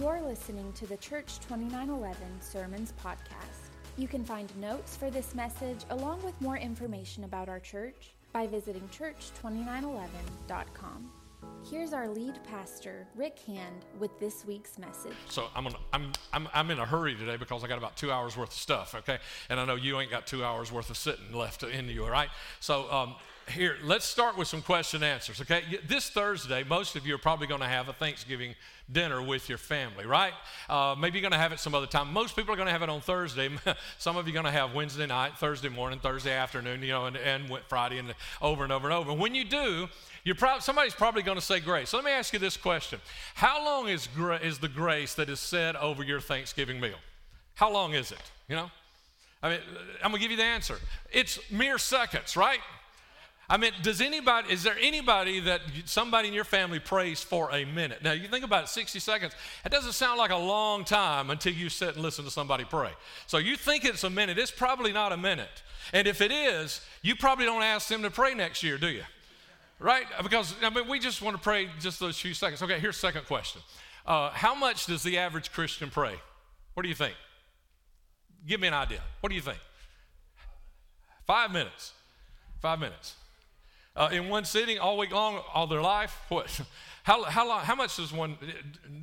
You're listening to the Church 2911 Sermons Podcast. You can find notes for this message along with more information about our church by visiting church2911.com. Here's our lead pastor, Rick Hand, with this week's message. So I'm, gonna, I'm, I'm, I'm in a hurry today because I got about two hours worth of stuff, okay? And I know you ain't got two hours worth of sitting left in you, all right? So um, here, let's start with some question answers, okay? This Thursday, most of you are probably going to have a Thanksgiving dinner with your family, right? Uh, maybe you're going to have it some other time. Most people are going to have it on Thursday. some of you are going to have Wednesday night, Thursday morning, Thursday afternoon, you know, and, and Friday and over and over and over. When you do, you're prob- somebody's probably going to say grace. So let me ask you this question How long is, gra- is the grace that is said over your Thanksgiving meal? How long is it? You know? I mean, I'm going to give you the answer. It's mere seconds, right? I mean, does anybody, is there anybody that somebody in your family prays for a minute? Now, you think about it, 60 seconds, it doesn't sound like a long time until you sit and listen to somebody pray. So you think it's a minute, it's probably not a minute. And if it is, you probably don't ask them to pray next year, do you? Right? Because, I mean, we just want to pray just those few seconds. Okay, here's second question. Uh, how much does the average Christian pray? What do you think? Give me an idea. What do you think? Five minutes. Five minutes uh, in one sitting all week long, all their life? What? How, how, long, how much does one?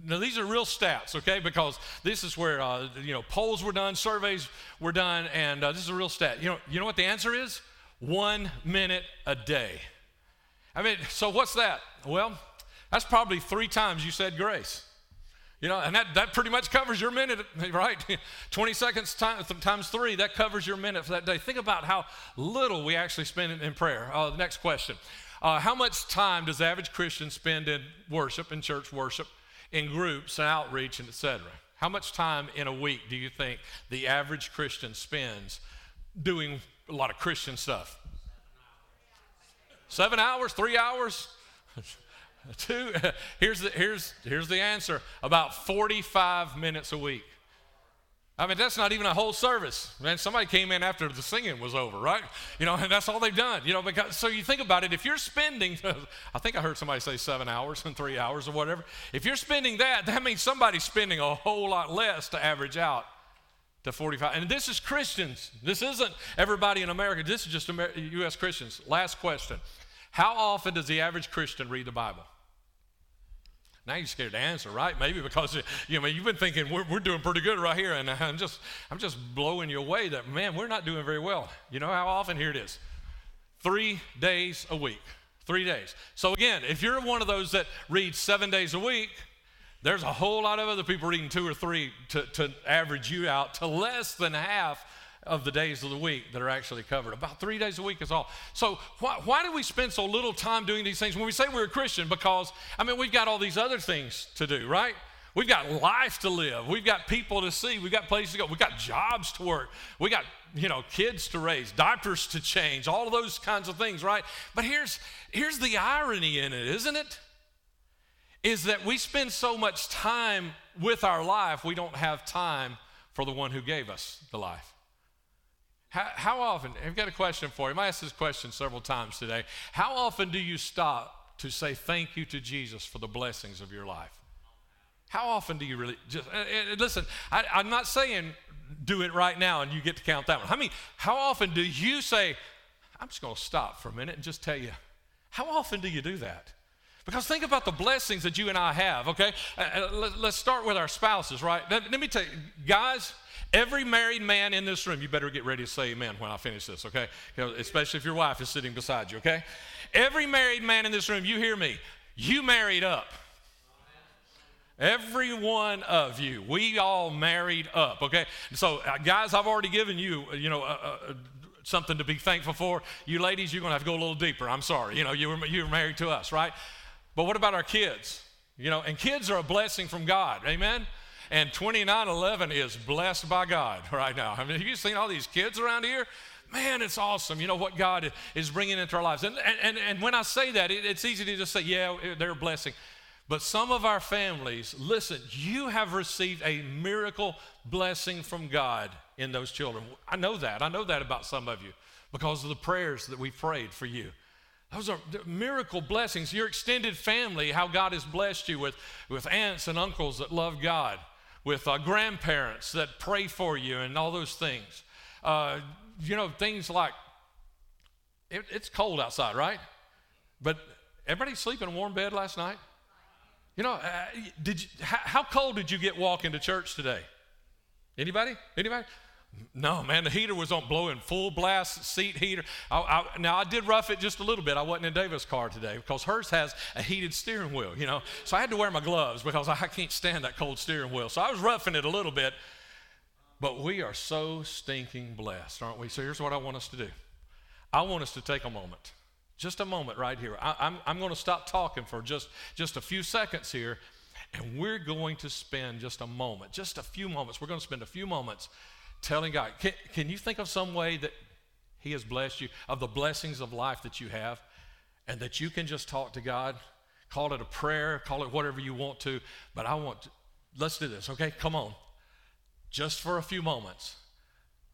Now, these are real stats, okay? Because this is where, uh, you know, polls were done, surveys were done, and uh, this is a real stat. You know, you know what the answer is? One minute a day. I mean, so what's that? Well, that's probably three times you said grace. You know, and that, that pretty much covers your minute, right? 20 seconds time, times three, that covers your minute for that day. Think about how little we actually spend in prayer. Uh, the next question uh, How much time does the average Christian spend in worship, in church worship, in groups and outreach, and etc.? How much time in a week do you think the average Christian spends doing a lot of Christian stuff? Seven hours, three hours? Two, here's the, here's, here's the answer about 45 minutes a week. I mean, that's not even a whole service. Man, somebody came in after the singing was over, right? You know, and that's all they've done. You know, because so you think about it, if you're spending, I think I heard somebody say seven hours and three hours or whatever. If you're spending that, that means somebody's spending a whole lot less to average out to 45. And this is Christians. This isn't everybody in America. This is just Amer- U.S. Christians. Last question. How often does the average Christian read the Bible? Now you're scared to answer, right? Maybe because you know you've been thinking we're, we're doing pretty good right here, and I'm just I'm just blowing you away. That man, we're not doing very well. You know how often here it is, three days a week, three days. So again, if you're one of those that reads seven days a week, there's a whole lot of other people reading two or three to, to average you out to less than half of the days of the week that are actually covered. About three days a week is all. So, why, why do we spend so little time doing these things when we say we're a Christian? Because, I mean, we've got all these other things to do, right? We've got life to live. We've got people to see. We've got places to go. We've got jobs to work. We got, you know, kids to raise, diapers to change, all of those kinds of things, right? But here's here's the irony in it, isn't it? Is that we spend so much time with our life, we don't have time for the one who gave us the life. How, how often, I've got a question for you. I might ask this question several times today. How often do you stop to say thank you to Jesus for the blessings of your life? How often do you really just uh, uh, listen? I, I'm not saying do it right now and you get to count that one. I mean, how often do you say, I'm just going to stop for a minute and just tell you, how often do you do that? Because think about the blessings that you and I have, okay? Uh, uh let, us start with our spouses, right? Let, let me tell you, guys, Every married man in this room, you better get ready to say amen when I finish this, okay? Especially if your wife is sitting beside you, okay? Every married man in this room, you hear me, you married up. Every one of you, we all married up, okay? So, uh, guys, I've already given you, uh, you know, uh, uh, something to be thankful for. You ladies, you're going to have to go a little deeper. I'm sorry. You know, you were, you were married to us, right? But what about our kids? You know, and kids are a blessing from God, amen? And 2911 is blessed by God right now. I mean, have you seen all these kids around here? Man, it's awesome. You know what God is bringing into our lives. And, and, and when I say that, it, it's easy to just say, yeah, they're a blessing. But some of our families, listen, you have received a miracle blessing from God in those children. I know that. I know that about some of you because of the prayers that we prayed for you. Those are miracle blessings. Your extended family, how God has blessed you with, with aunts and uncles that love God, with uh, grandparents that pray for you, and all those things. Uh, you know, things like it, it's cold outside, right? But everybody sleep in a warm bed last night? You know, uh, did you, how, how cold did you get walking to church today? Anybody? Anybody? No, man, the heater was on blowing full blast seat heater. I, I, now I did rough it just a little bit. I wasn't in Davis' car today because hers has a heated steering wheel, you know. So I had to wear my gloves because I can't stand that cold steering wheel. So I was roughing it a little bit. But we are so stinking blessed, aren't we? So here's what I want us to do. I want us to take a moment, just a moment right here. I, I'm, I'm going to stop talking for just, just a few seconds here, and we're going to spend just a moment, just a few moments. We're going to spend a few moments telling God, can, can you think of some way that He has blessed you, of the blessings of life that you have, and that you can just talk to God? Call it a prayer, call it whatever you want to, but I want to, let's do this, okay? Come on. Just for a few moments,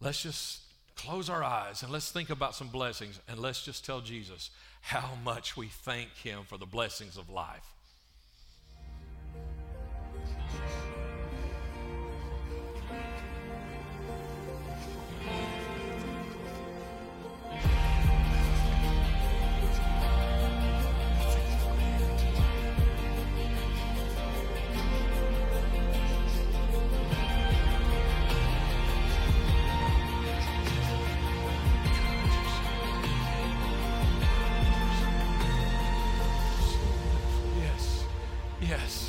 let's just close our eyes and let's think about some blessings and let's just tell Jesus how much we thank Him for the blessings of life.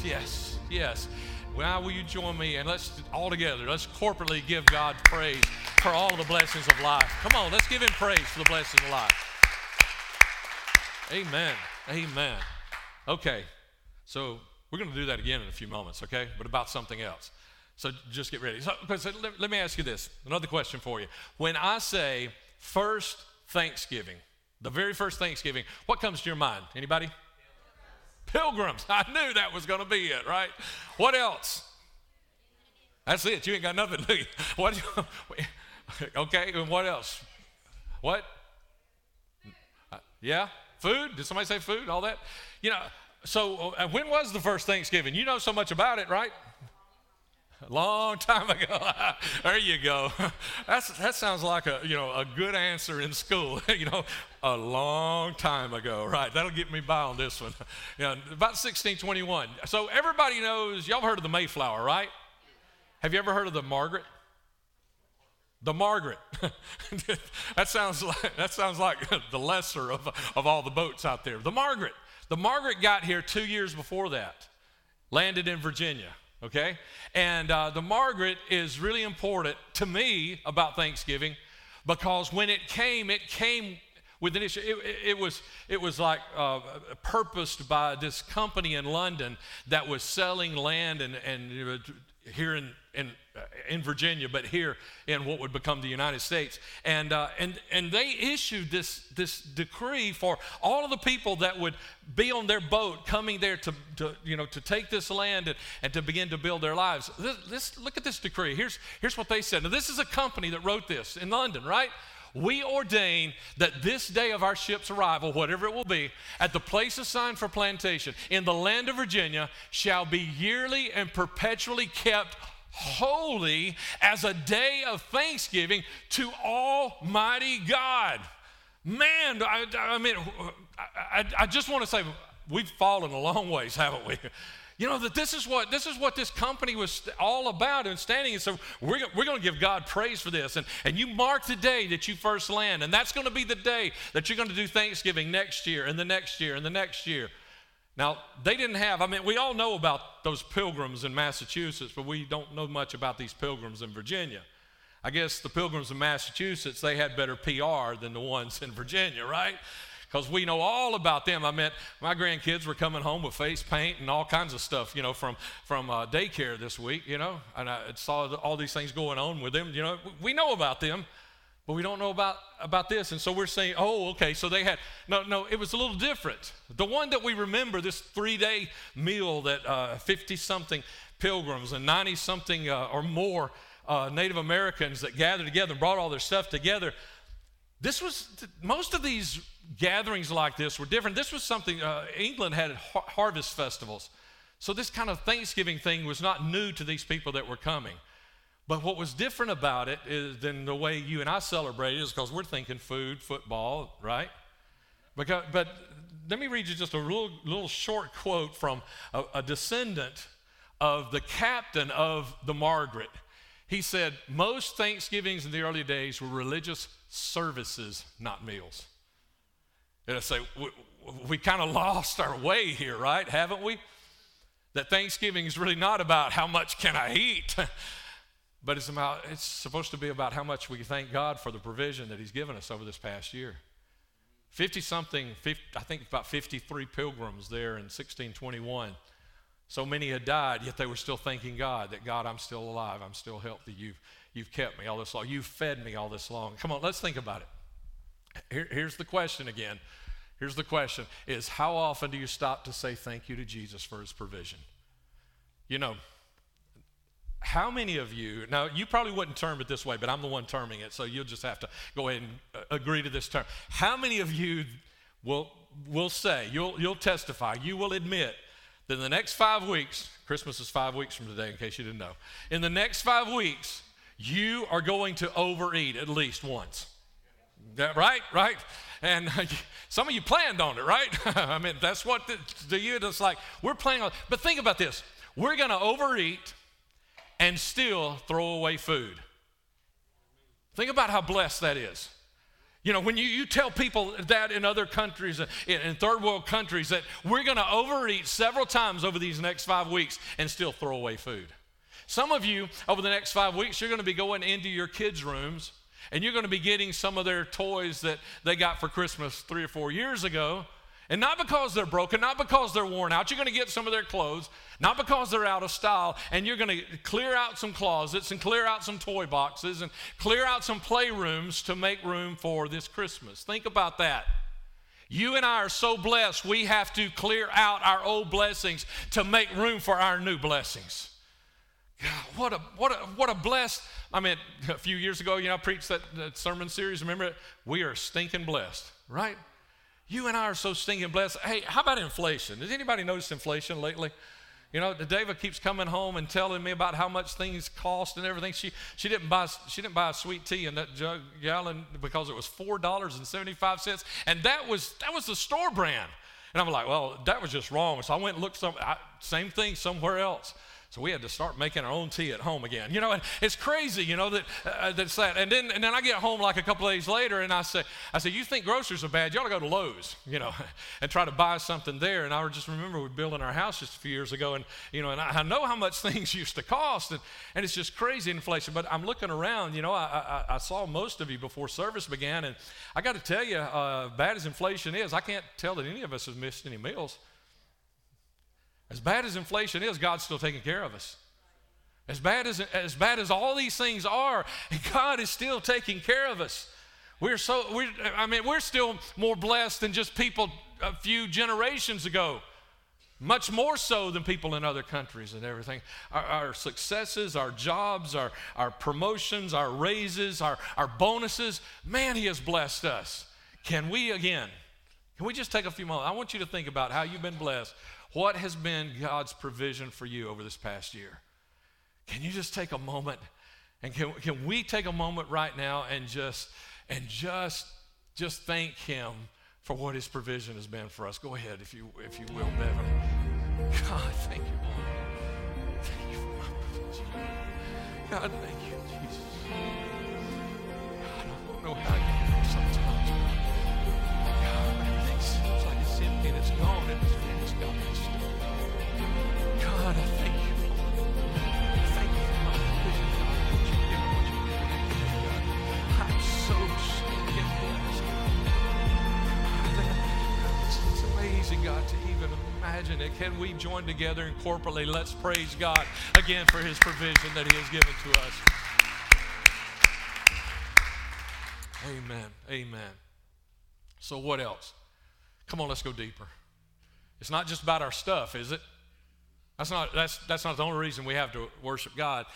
Yes. Yes. Now, will you join me and let's all together, let's corporately give God praise for all the blessings of life. Come on, let's give Him praise for the blessings of life. Amen. Amen. Okay, so we're going to do that again in a few moments, okay? But about something else. So just get ready. So, so let, let me ask you this another question for you. When I say first Thanksgiving, the very first Thanksgiving, what comes to your mind? Anybody? Pilgrims. I knew that was going to be it, right? What else? That's it. You ain't got nothing, do? What? okay, and what else? What? Uh, yeah, food. Did somebody say food? All that? You know. So uh, when was the first Thanksgiving? You know so much about it, right? A long time ago. there you go. That's, that sounds like a, you know, a good answer in school. you know, a long time ago, right? That'll get me by on this one. know, about 1621. So everybody knows, y'all heard of the Mayflower, right? Have you ever heard of the Margaret? The Margaret. that sounds like that sounds like the lesser of, of all the boats out there. The Margaret. The Margaret got here two years before that. Landed in Virginia okay? And uh, the Margaret is really important to me about Thanksgiving because when it came, it came with an issue. It, it, was, it was like uh, purposed by this company in London that was selling land and, and here in, in, uh, in Virginia, but here in what would become the United States. And, uh, and, and they issued this, this decree for all of the people that would be on their boat coming there to, to, you know, to take this land and, and to begin to build their lives. This, this, look at this decree. Here's, here's what they said. Now, this is a company that wrote this in London, right? We ordain that this day of our ship's arrival, whatever it will be, at the place assigned for plantation in the land of Virginia, shall be yearly and perpetually kept holy as a day of thanksgiving to Almighty God. Man, I, I mean, I, I just want to say, we've fallen a long ways, haven't we? You know that this is what this is what this company was all about and standing. And so we're, we're going to give God praise for this. And, and you mark the day that you first land, and that's going to be the day that you're going to do Thanksgiving next year and the next year and the next year. Now, they didn't have, I mean, we all know about those pilgrims in Massachusetts, but we don't know much about these pilgrims in Virginia. I guess the pilgrims in Massachusetts, they had better PR than the ones in Virginia, right? Because we know all about them. I meant my grandkids were coming home with face paint and all kinds of stuff, you know, from from uh, daycare this week, you know, and I saw all these things going on with them. You know, we know about them, but we don't know about about this. And so we're saying, oh, okay, so they had no, no. It was a little different. The one that we remember, this three-day meal that fifty-something uh, pilgrims and ninety-something uh, or more uh, Native Americans that gathered together and brought all their stuff together this was, most of these gatherings like this were different. This was something, uh, England had har- harvest festivals. So this kind of Thanksgiving thing was not new to these people that were coming. But what was different about it is than the way you and I celebrate it is because we're thinking food, football, right? Because, but let me read you just a little, little short quote from a, a descendant of the captain of the Margaret. He said, Most Thanksgivings in the early days were religious services, not meals. And I say, we, we kind of lost our way here, right? Haven't we? That Thanksgiving is really not about how much can I eat, but it's about it's supposed to be about how much we thank God for the provision that He's given us over this past year. 50 something, 50, I think about 53 pilgrims there in 1621 so many had died, yet they were still thanking God that God, I'm still alive. I'm still healthy. You've, you've kept me all this long. You've fed me all this long. Come on, let's think about it. Here, here's the question again. Here's the question is how often do you stop to say thank you to Jesus for his provision? You know, how many of you, now you probably wouldn't term it this way, but I'm the one terming it, so you'll just have to go ahead and uh, agree to this term. How many of you will, will say, you'll, you'll testify, you will admit then the next five weeks, Christmas is five weeks from today, in case you didn't know. In the next five weeks, you are going to overeat at least once. Right? Right? And some of you planned on it, right? I mean, that's what the, the you it's like we're planning on. But think about this: we're going to overeat and still throw away food. Think about how blessed that is. You know, when you, you tell people that in other countries, uh, in, in third world countries, that we're going to overeat several times over these next five weeks and still throw away food. Some of you, over the next five weeks, you're going to be going into your kids' rooms and you're going to be getting some of their toys that they got for Christmas three or four years ago. And not because they're broken, not because they're worn out. You're going to get some of their clothes, not because they're out of style. And you're going to clear out some closets and clear out some toy boxes and clear out some playrooms to make room for this Christmas. Think about that. You and I are so blessed, we have to clear out our old blessings to make room for our new blessings. God, what a what a what a blessed. I mean, a few years ago, you know, I preached that, that sermon series. Remember it? We are stinking blessed, right? You and I are so stinking blessed. Hey, how about inflation? Does anybody notice inflation lately? You know, the David keeps coming home and telling me about how much things cost and everything. She she didn't buy she didn't buy a sweet tea in that jug gallon because it was four dollars and seventy five cents, and that was that was the store brand. And I'm like, well, that was just wrong. So I went and looked some I, same thing somewhere else. So we had to start making our own tea at home again. You know, and it's crazy, you know, that uh, that's that. And then and then I get home like a couple days later and I say, I say, you think groceries are bad? You ought to go to Lowe's, you know, and try to buy something there. And I just remember we building our house just a few years ago, and you know, and I, I know how much things used to cost, and, and it's just crazy inflation. But I'm looking around, you know, I, I, I saw most of you before service began, and I got to tell you, uh, bad as inflation is, I can't tell that any of us have missed any meals. As bad as inflation is, God's still taking care of us. As bad as, as bad as all these things are, God is still taking care of us. We're so, we're, I mean, we're still more blessed than just people a few generations ago. Much more so than people in other countries and everything. Our, our successes, our jobs, our, our promotions, our raises, our, our bonuses, man, He has blessed us. Can we again, can we just take a few moments? I want you to think about how you've been blessed what has been God's provision for you over this past year? Can you just take a moment and can, can we take a moment right now and just and just just thank him for what his provision has been for us. Go ahead if you if you will, Bevan. God, thank you, Lord. Thank you for my provision. God, thank you, Jesus. God, I don't know how you gone and it's finished, God. God, I thank you. Thank you for my provision, God. What you did, what you did, God. I'm so stinking blessed. It's amazing, God, to even imagine it. Can we join together and corporately let's praise God again for his provision that he has given to us. Amen. Amen. So, what else? Come on, let's go deeper. It's not just about our stuff, is it? That's not, that's, that's not the only reason we have to worship God.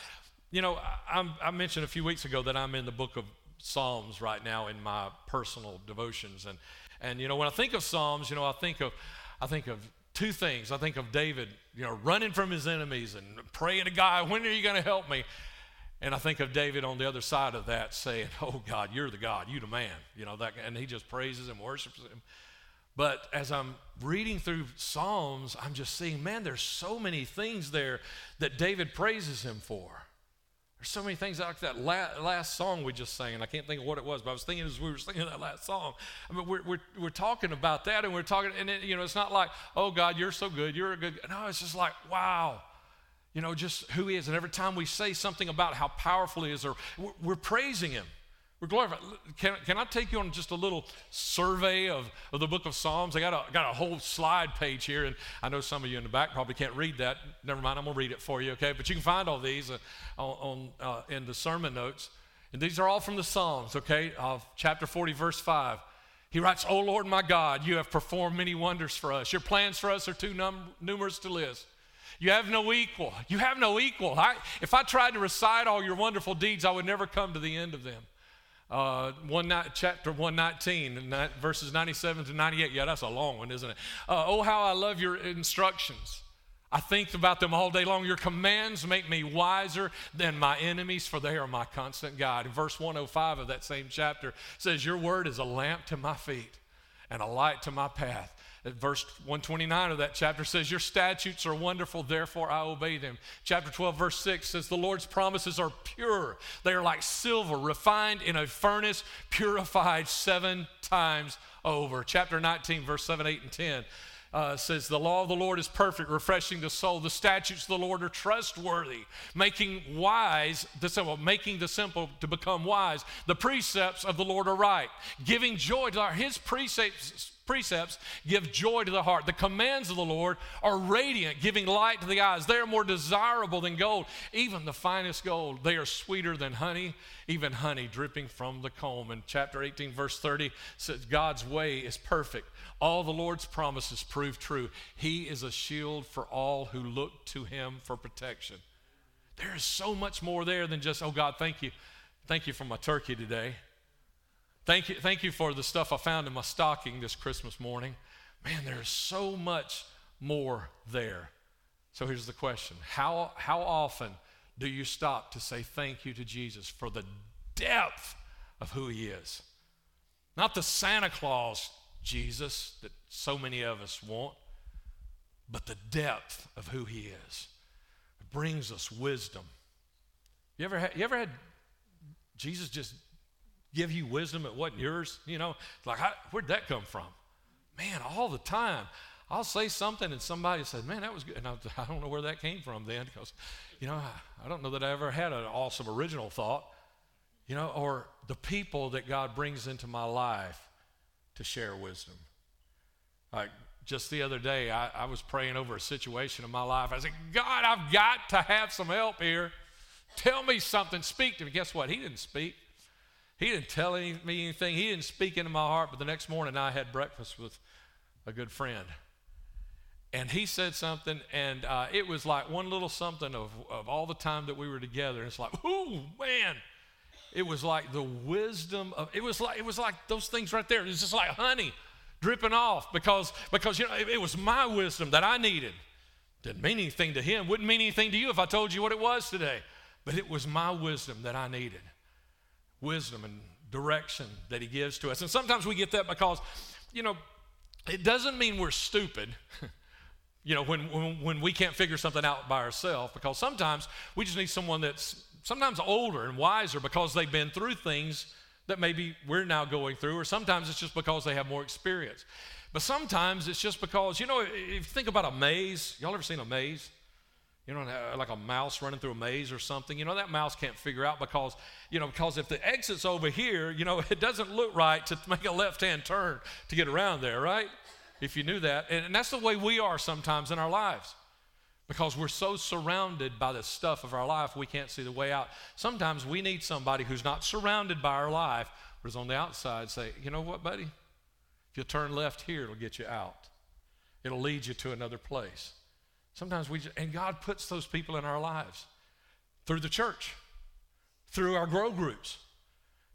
You know, I, I mentioned a few weeks ago that I'm in the book of Psalms right now in my personal devotions. And, and you know, when I think of Psalms, you know, I think of, I think of two things. I think of David, you know, running from his enemies and praying to God, when are you going to help me? And I think of David on the other side of that saying, Oh God, you're the God, you the man. You know, that, and he just praises him, worships him. But as I'm reading through Psalms, I'm just seeing, man, there's so many things there that David praises him for. There's so many things like that last song we just sang, and I can't think of what it was, but I was thinking as we were singing that last song. I mean, we're, we're, we're talking about that, and we're talking, and it, you know, it's not like, oh God, you're so good, you're a good. No, it's just like, wow, you know, just who he is. And every time we say something about how powerful he is, or we're, we're praising him. We're glorified. Can, can I take you on just a little survey of, of the book of Psalms? I got a, got a whole slide page here, and I know some of you in the back probably can't read that. Never mind, I'm going to read it for you, okay? But you can find all these uh, on, uh, in the sermon notes. And these are all from the Psalms, okay? Of chapter 40, verse 5. He writes, O Lord my God, you have performed many wonders for us. Your plans for us are too num- numerous to list. You have no equal. You have no equal. I, if I tried to recite all your wonderful deeds, I would never come to the end of them uh, one chapter 119, verses 97 to 98. Yeah, that's a long one, isn't it? Uh, oh, how I love your instructions. I think about them all day long. Your commands make me wiser than my enemies, for they are my constant guide. In verse 105 of that same chapter says, Your word is a lamp to my feet and a light to my path. Verse 129 of that chapter says, Your statutes are wonderful, therefore I obey them. Chapter 12, verse 6 says, The Lord's promises are pure. They are like silver refined in a furnace, purified seven times over. Chapter 19, verse 7, 8, and 10. Uh, says the law of the Lord is perfect, refreshing the soul. The statutes of the Lord are trustworthy, making wise the simple, making the simple to become wise. The precepts of the Lord are right, giving joy to our His precepts precepts give joy to the heart. The commands of the Lord are radiant, giving light to the eyes. They are more desirable than gold, even the finest gold. They are sweeter than honey, even honey dripping from the comb. In chapter 18, verse 30 says, God's way is perfect. All the Lord's promises prove true. He is a shield for all who look to him for protection. There is so much more there than just, oh God, thank you. Thank you for my turkey today. Thank you, thank you for the stuff I found in my stocking this Christmas morning. Man, there's so much more there. So here's the question How, how often do you stop to say thank you to Jesus for the depth of who he is? Not the Santa Claus Jesus that so many of us want, but the depth of who he is. It brings us wisdom. You ever had, you ever had Jesus just give you wisdom that wasn't yours. You know, like, how, where'd that come from? Man, all the time. I'll say something and somebody says, man, that was good. And I, I don't know where that came from then because, you know, I, I don't know that I ever had an awesome original thought, you know, or the people that God brings into my life to share wisdom. Like just the other day, I, I was praying over a situation in my life. I said, God, I've got to have some help here. Tell me something. Speak to me. Guess what? He didn't speak. He didn't tell me anything. He didn't speak into my heart. But the next morning, I had breakfast with a good friend. And he said something, and uh, it was like one little something of, of all the time that we were together. And it's like, ooh, man. It was like the wisdom of, it was like, it was like those things right there. It was just like honey dripping off because, because you know, it, it was my wisdom that I needed. Didn't mean anything to him. Wouldn't mean anything to you if I told you what it was today. But it was my wisdom that I needed wisdom and direction that He gives to us. And sometimes we get that because, you know, it doesn't mean we're stupid. you know, when, when, when we can't figure something out by ourselves, because sometimes we just need someone that's sometimes older and wiser because they've been through things that maybe we're now going through, or sometimes it's just because they have more experience. But sometimes it's just because, you know, if you think about a maze, y'all ever seen a maze? You know, uh, like a mouse running through a maze or something. You know, that mouse can't figure out because, you know, because if the exit's over here, you know, it doesn't look right to make a left hand turn to get around there, right? If you knew that. And that's the way we are sometimes in our lives because we're so surrounded by the stuff of our life, we can't see the way out. Sometimes we need somebody who's not surrounded by our life, but is on the outside, say, you know what, buddy? If you turn left here, it'll get you out, it'll lead you to another place. Sometimes we, just, and God puts those people in our lives through the church, through our grow groups.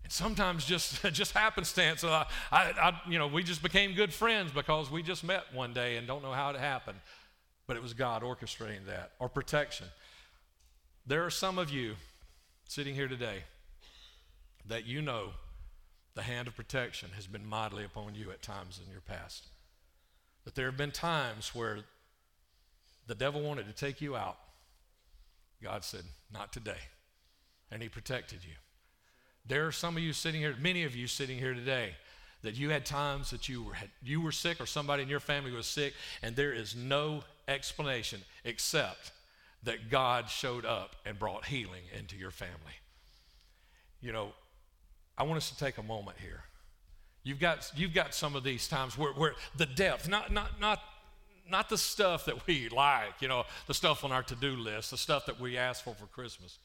And sometimes just just happenstance. Uh, I, I, you know, we just became good friends because we just met one day and don't know how it happened, but it was God orchestrating that or protection. There are some of you sitting here today that you know the hand of protection has been mightily upon you at times in your past. That there have been times where the devil wanted to take you out. God said, Not today. And he protected you. There are some of you sitting here, many of you sitting here today, that you had times that you were, you were sick or somebody in your family was sick, and there is no explanation except that God showed up and brought healing into your family. You know, I want us to take a moment here. You've got, you've got some of these times where, where the depth, not, not, not, not the stuff that we like, you know, the stuff on our to do list, the stuff that we ask for for Christmas,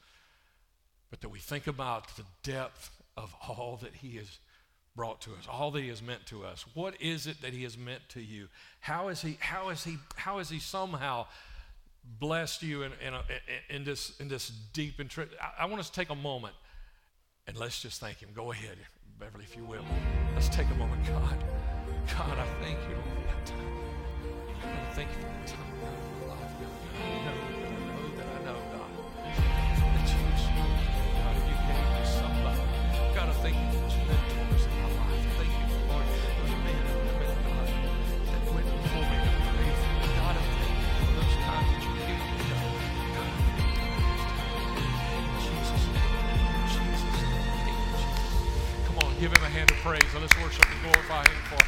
but that we think about the depth of all that He has brought to us, all that He has meant to us. What is it that He has meant to you? How is He, how is He, how is He somehow blessed you in, in, a, in this, in this deep and I, I want us to take a moment and let's just thank Him. Go ahead, Beverly, if you will. Let's take a moment. God, God, I thank you, Lord. I thank you for that time of my life, God. I know that I know that I know, God, that you, God, you gave me somebody. God, I thank you for those mentors in my life. Thank you, Lord, those men and women, God, that went before me to pray for me. God, I thank you for those times that you gave me, God. God, I thank you for those times. Jesus' name. Jesus' name. Jesus. Come on, give him a hand of praise and let's worship and glorify him for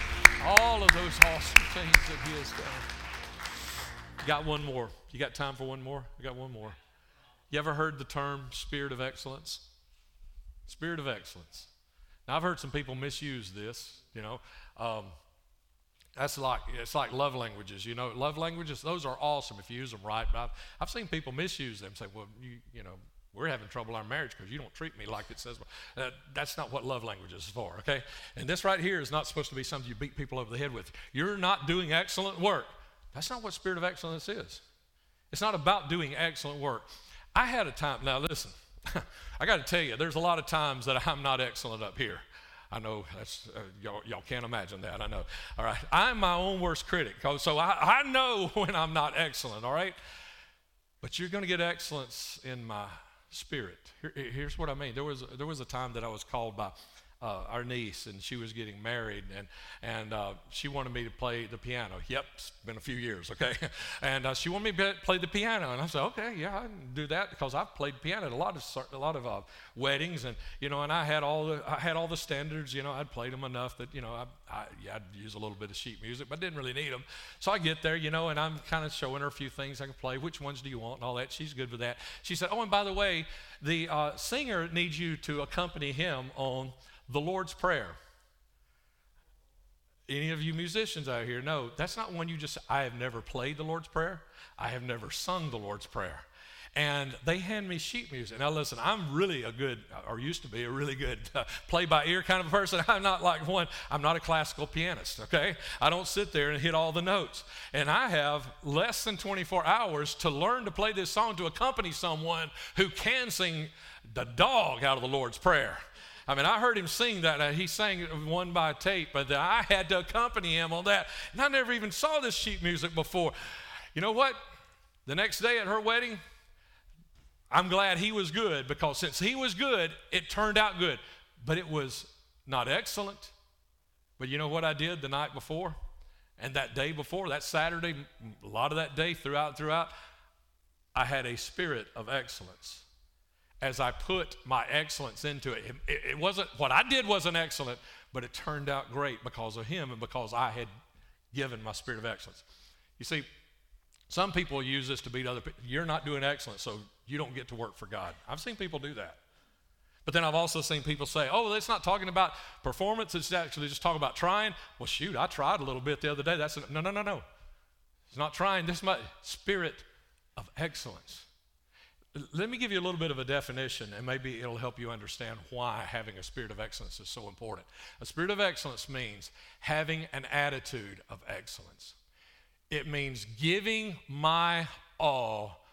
all of those awesome things that he has done. You got one more. You got time for one more? I got one more. You ever heard the term spirit of excellence? Spirit of excellence. Now I've heard some people misuse this. You know, um, that's like it's like love languages. You know, love languages. Those are awesome if you use them right. But I've, I've seen people misuse them. Say, well, you you know, we're having trouble in our marriage because you don't treat me like it says. Uh, that's not what love language is for, okay? And this right here is not supposed to be something you beat people over the head with. You're not doing excellent work. That's not what spirit of excellence is. It's not about doing excellent work. I had a time, now listen, I got to tell you, there's a lot of times that I'm not excellent up here. I know that's, uh, y'all, y'all can't imagine that. I know. All right. I'm my own worst critic. So I, I know when I'm not excellent, all right? But you're going to get excellence in my spirit. Here, here's what I mean. There was, there was a time that I was called by uh, our niece, and she was getting married, and and uh, she wanted me to play the piano. Yep, it's been a few years, okay, and uh, she wanted me to play the piano, and I said, okay, yeah, I can do that because I've played piano at a lot of a lot of uh, weddings, and you know, and I had all the I had all the standards, you know, I'd played them enough that you know, I, I yeah, I'd use a little bit of sheet music, but didn't really need them. So I get there, you know, and I'm kind of showing her a few things I can play. Which ones do you want, and all that. She's good with that. She said, oh, and by the way, the uh, singer needs you to accompany him on the Lord's Prayer. Any of you musicians out here know that's not one you just, I have never played the Lord's Prayer. I have never sung the Lord's Prayer. And they hand me sheet music. Now, listen, I'm really a good, or used to be a really good uh, play by ear kind of a person. I'm not like one, I'm not a classical pianist, okay? I don't sit there and hit all the notes. And I have less than 24 hours to learn to play this song to accompany someone who can sing the dog out of the Lord's Prayer. I mean, I heard him sing that. Uh, he sang one by tape, but I had to accompany him on that. And I never even saw this sheet music before. You know what? The next day at her wedding, I'm glad he was good because since he was good, it turned out good. But it was not excellent. But you know what I did the night before? And that day before, that Saturday, a lot of that day throughout, throughout, I had a spirit of excellence as I put my excellence into it. It, it wasn't, what I did wasn't excellent, but it turned out great because of him and because I had given my spirit of excellence. You see, some people use this to beat other people. You're not doing excellent, so you don't get to work for God. I've seen people do that. But then I've also seen people say, oh, it's not talking about performance, it's actually just talking about trying. Well, shoot, I tried a little bit the other day. That's a, no, no, no, no. It's not trying. This is my spirit of excellence. Let me give you a little bit of a definition, and maybe it'll help you understand why having a spirit of excellence is so important. A spirit of excellence means having an attitude of excellence, it means giving my all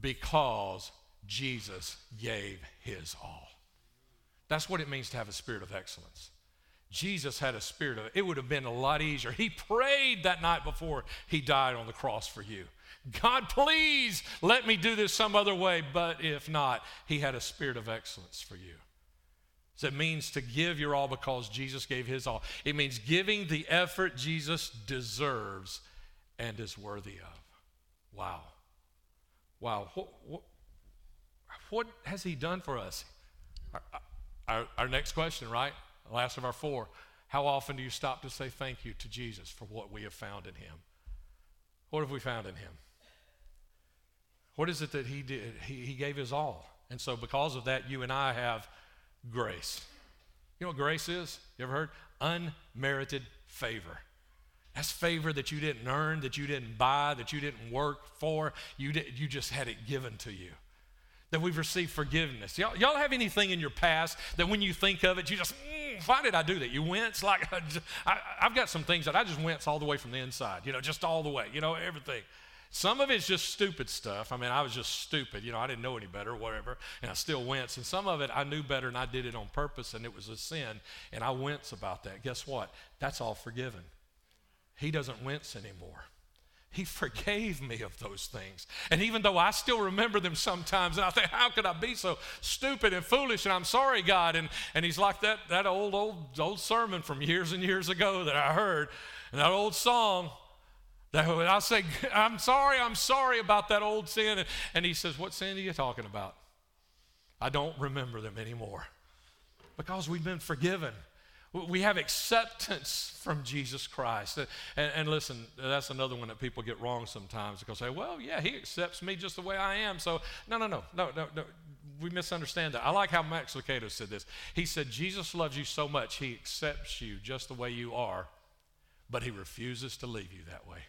because Jesus gave his all. That's what it means to have a spirit of excellence. Jesus had a spirit of it would have been a lot easier. He prayed that night before he died on the cross for you. God, please let me do this some other way, but if not, he had a spirit of excellence for you. So it means to give your all because Jesus gave his all. It means giving the effort Jesus deserves and is worthy of. Wow. Wow. What, what, what has he done for us? Our, our, our next question, right? Last of our four. How often do you stop to say thank you to Jesus for what we have found in him? What have we found in him? What is it that he did? He, he gave his all. And so, because of that, you and I have grace. You know what grace is? You ever heard? Unmerited favor. That's favor that you didn't earn, that you didn't buy, that you didn't work for. You, did, you just had it given to you. That we've received forgiveness. Y'all, y'all have anything in your past that when you think of it, you just, mm, why did I do that? You wince? Like, I, I've got some things that I just wince all the way from the inside, you know, just all the way, you know, everything. Some of it's just stupid stuff. I mean, I was just stupid. You know, I didn't know any better or whatever, and I still wince. And some of it I knew better and I did it on purpose and it was a sin, and I wince about that. Guess what? That's all forgiven. He doesn't wince anymore. He forgave me of those things. And even though I still remember them sometimes, and I think, how could I be so stupid and foolish? And I'm sorry, God. And, and he's like that, that old, old, old sermon from years and years ago that I heard, and that old song. I say, I'm sorry, I'm sorry about that old sin. And, and he says, What sin are you talking about? I don't remember them anymore. Because we've been forgiven. We have acceptance from Jesus Christ. And, and, listen, that's another one that people get wrong sometimes because they say, well, yeah, he accepts me just the way I am. So, no, no, no, no, no, no. We misunderstand that. I like how Max Lucado said this. He said, Jesus loves you so much, he accepts you just the way you are, but he refuses to leave you that way.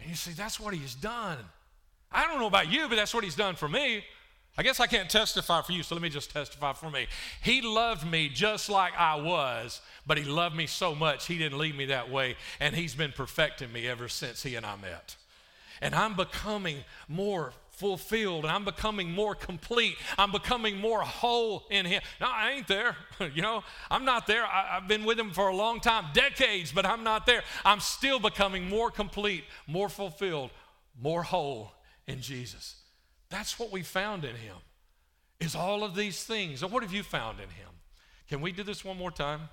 And you see, that's what he's done. I don't know about you, but that's what he's done for me. I guess I can't testify for you, so let me just testify for me. He loved me just like I was, but He loved me so much, He didn't leave me that way, and He's been perfecting me ever since He and I met. And I'm becoming more fulfilled and I'm becoming more complete. I'm becoming more whole in Him. No, I ain't there. you know, I'm not there. I, have been with Him for a long time, decades, but I'm not there. I'm still becoming more complete, more fulfilled, more whole in Jesus. That's what we found in him. Is all of these things. And what have you found in him? Can we do this one more time?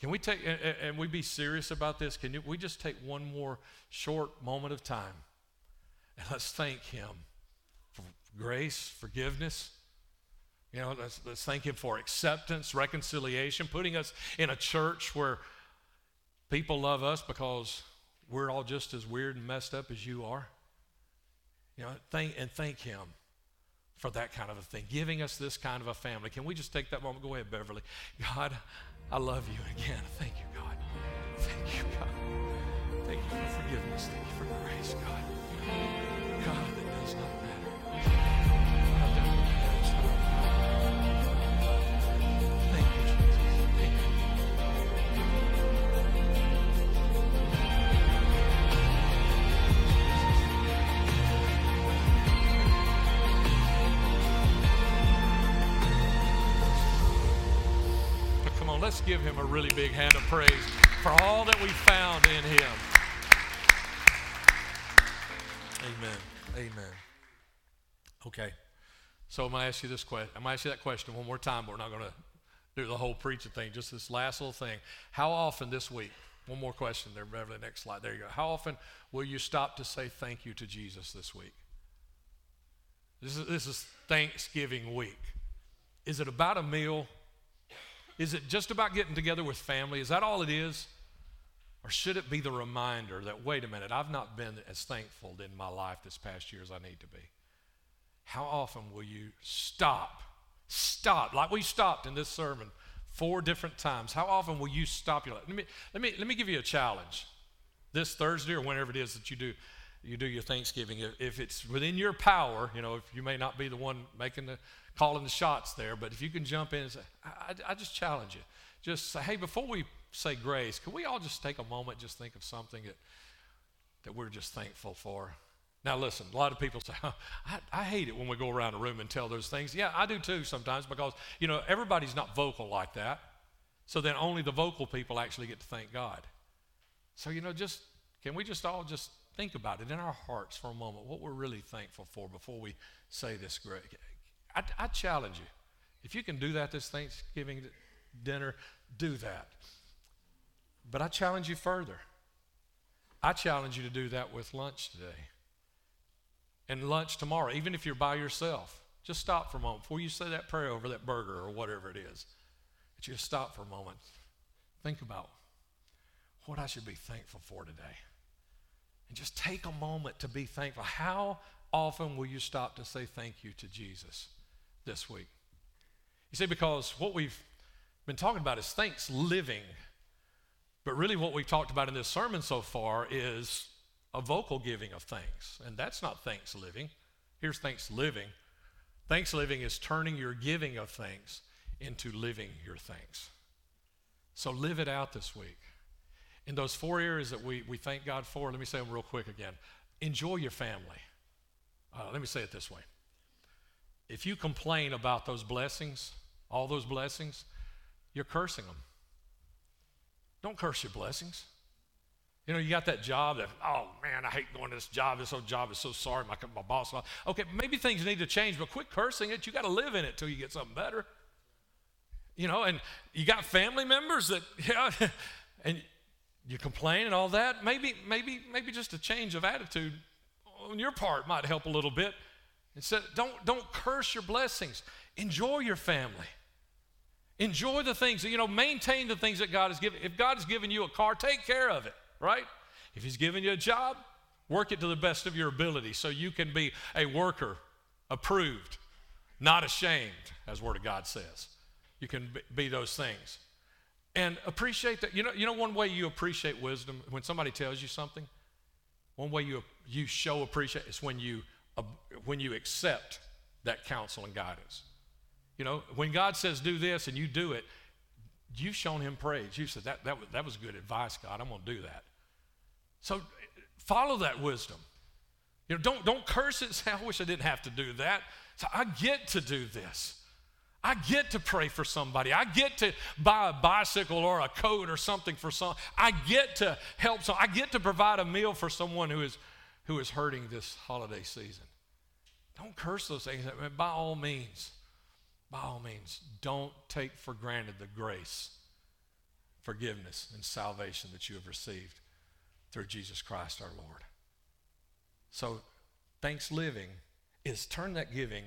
Can we take and, and we be serious about this? Can you, we just take one more short moment of time and let's thank him for grace, forgiveness. You know, let's, let's thank him for acceptance, reconciliation, putting us in a church where people love us because we're all just as weird and messed up as you are. You know, thank, and thank Him for that kind of a thing, giving us this kind of a family. Can we just take that moment? Go ahead, Beverly. God, I love you again. Thank you, God. Thank you, God. Thank you for forgiveness. Thank you for grace, God. Let's give him a really big hand of praise for all that we found in him. Amen. Okay. So I'm going to ask you this question. I'm going to ask you that question one more time, but we're not going to do the whole preaching thing, just this last little thing. How often this week, one more question there, Beverly, next slide. There you go. How often will you stop to say thank you to Jesus this week? This is, this is Thanksgiving week. Is it about a meal? Is it just about getting together with family? Is that all it is? Or should it be the reminder that, wait a minute, I've not been as thankful in my life this past year as I need to be? How often will you stop? Stop, like we stopped in this sermon four different times. How often will you stop your life? Let me, let me, let me give you a challenge. This Thursday or whenever it is that you do, you do your Thanksgiving, if it's within your power, you know, if you may not be the one making the calling the shots there, but if you can jump in and say, I, I just challenge you. Just say, hey, before we say grace, can we all just take a moment, just think of something that, that we're just thankful for? Now, listen, a lot of people say, oh, I, I, hate it when we go around a room and tell those things. Yeah, I do too sometimes because, you know, everybody's not vocal like that. So then only the vocal people actually get to thank God. So, you know, just, can we just all just think about it in our hearts for a moment, what we're really thankful for before we say this great? I, I challenge you. If you can do that this Thanksgiving dinner, do that. But I challenge you further. I challenge you to do that with lunch today and lunch tomorrow, even if you're by yourself. Just stop for a moment before you say that prayer over that burger or whatever it is. That you just stop for a moment. Think about what I should be thankful for today. And just take a moment to be thankful. How often will you stop to say thank you to Jesus this week? You see, because what we've been talking about is thanks living. But really, what we've talked about in this sermon so far is a vocal giving of thanks. And that's not thanks living. Here's thanks living. Thanks living is turning your giving of thanks into living your thanks. So live it out this week. In those four areas that we, we thank God for, let me say them real quick again. Enjoy your family. Uh, let me say it this way. If you complain about those blessings, all those blessings, you're cursing them. Don't curse your blessings. You know, you got that job that, oh man, I hate going to this job. This old job is so sorry. My, my boss. Okay, maybe things need to change, but quit cursing it. You got to live in it till you get something better. You know, and you got family members that, yeah, and you complain and all that. Maybe, maybe, maybe just a change of attitude on your part might help a little bit. Instead, don't, don't curse your blessings. Enjoy your family. Enjoy the things, you know, maintain the things that God has given. If God has given you a car, take care of it right? If He's given you a job, work it to the best of your ability so you can be a worker, approved, not ashamed, as Word of God says. You can be those things. And appreciate that. You know, you know one way you appreciate wisdom when somebody tells you something? One way you, you show appreciation is when you, when you accept that counsel and guidance. You know, when God says do this and you do it, you've shown him praise. You said, that, that, was, that was good advice, God. I'm going to do that. So follow that wisdom. You know, don't, don't curse it say, I wish I didn't have to do that. So I get to do this. I get to pray for somebody. I get to buy a bicycle or a coat or something for some. I get to help some. I get to provide a meal for someone who is who is hurting this holiday season. Don't curse those things. By all means, by all means, don't take for granted the grace, forgiveness, and salvation that you have received through Jesus Christ our Lord. So, thanks living is turn that giving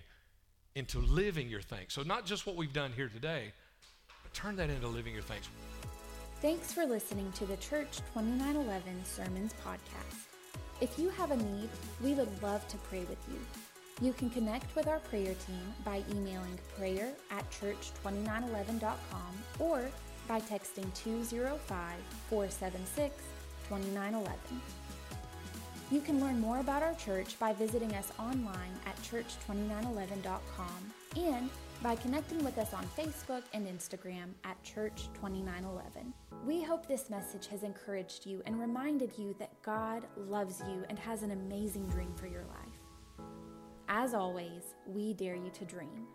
into living your thanks. So, not just what we've done here today, but turn that into living your thanks. Thanks for listening to the Church 2911 Sermons Podcast. If you have a need, we would love to pray with you. You can connect with our prayer team by emailing prayer at church2911.com or by texting 205 476 2911. You can learn more about our church by visiting us online at church2911.com and by connecting with us on Facebook and Instagram at Church2911. We hope this message has encouraged you and reminded you that God loves you and has an amazing dream for your life. As always, we dare you to dream.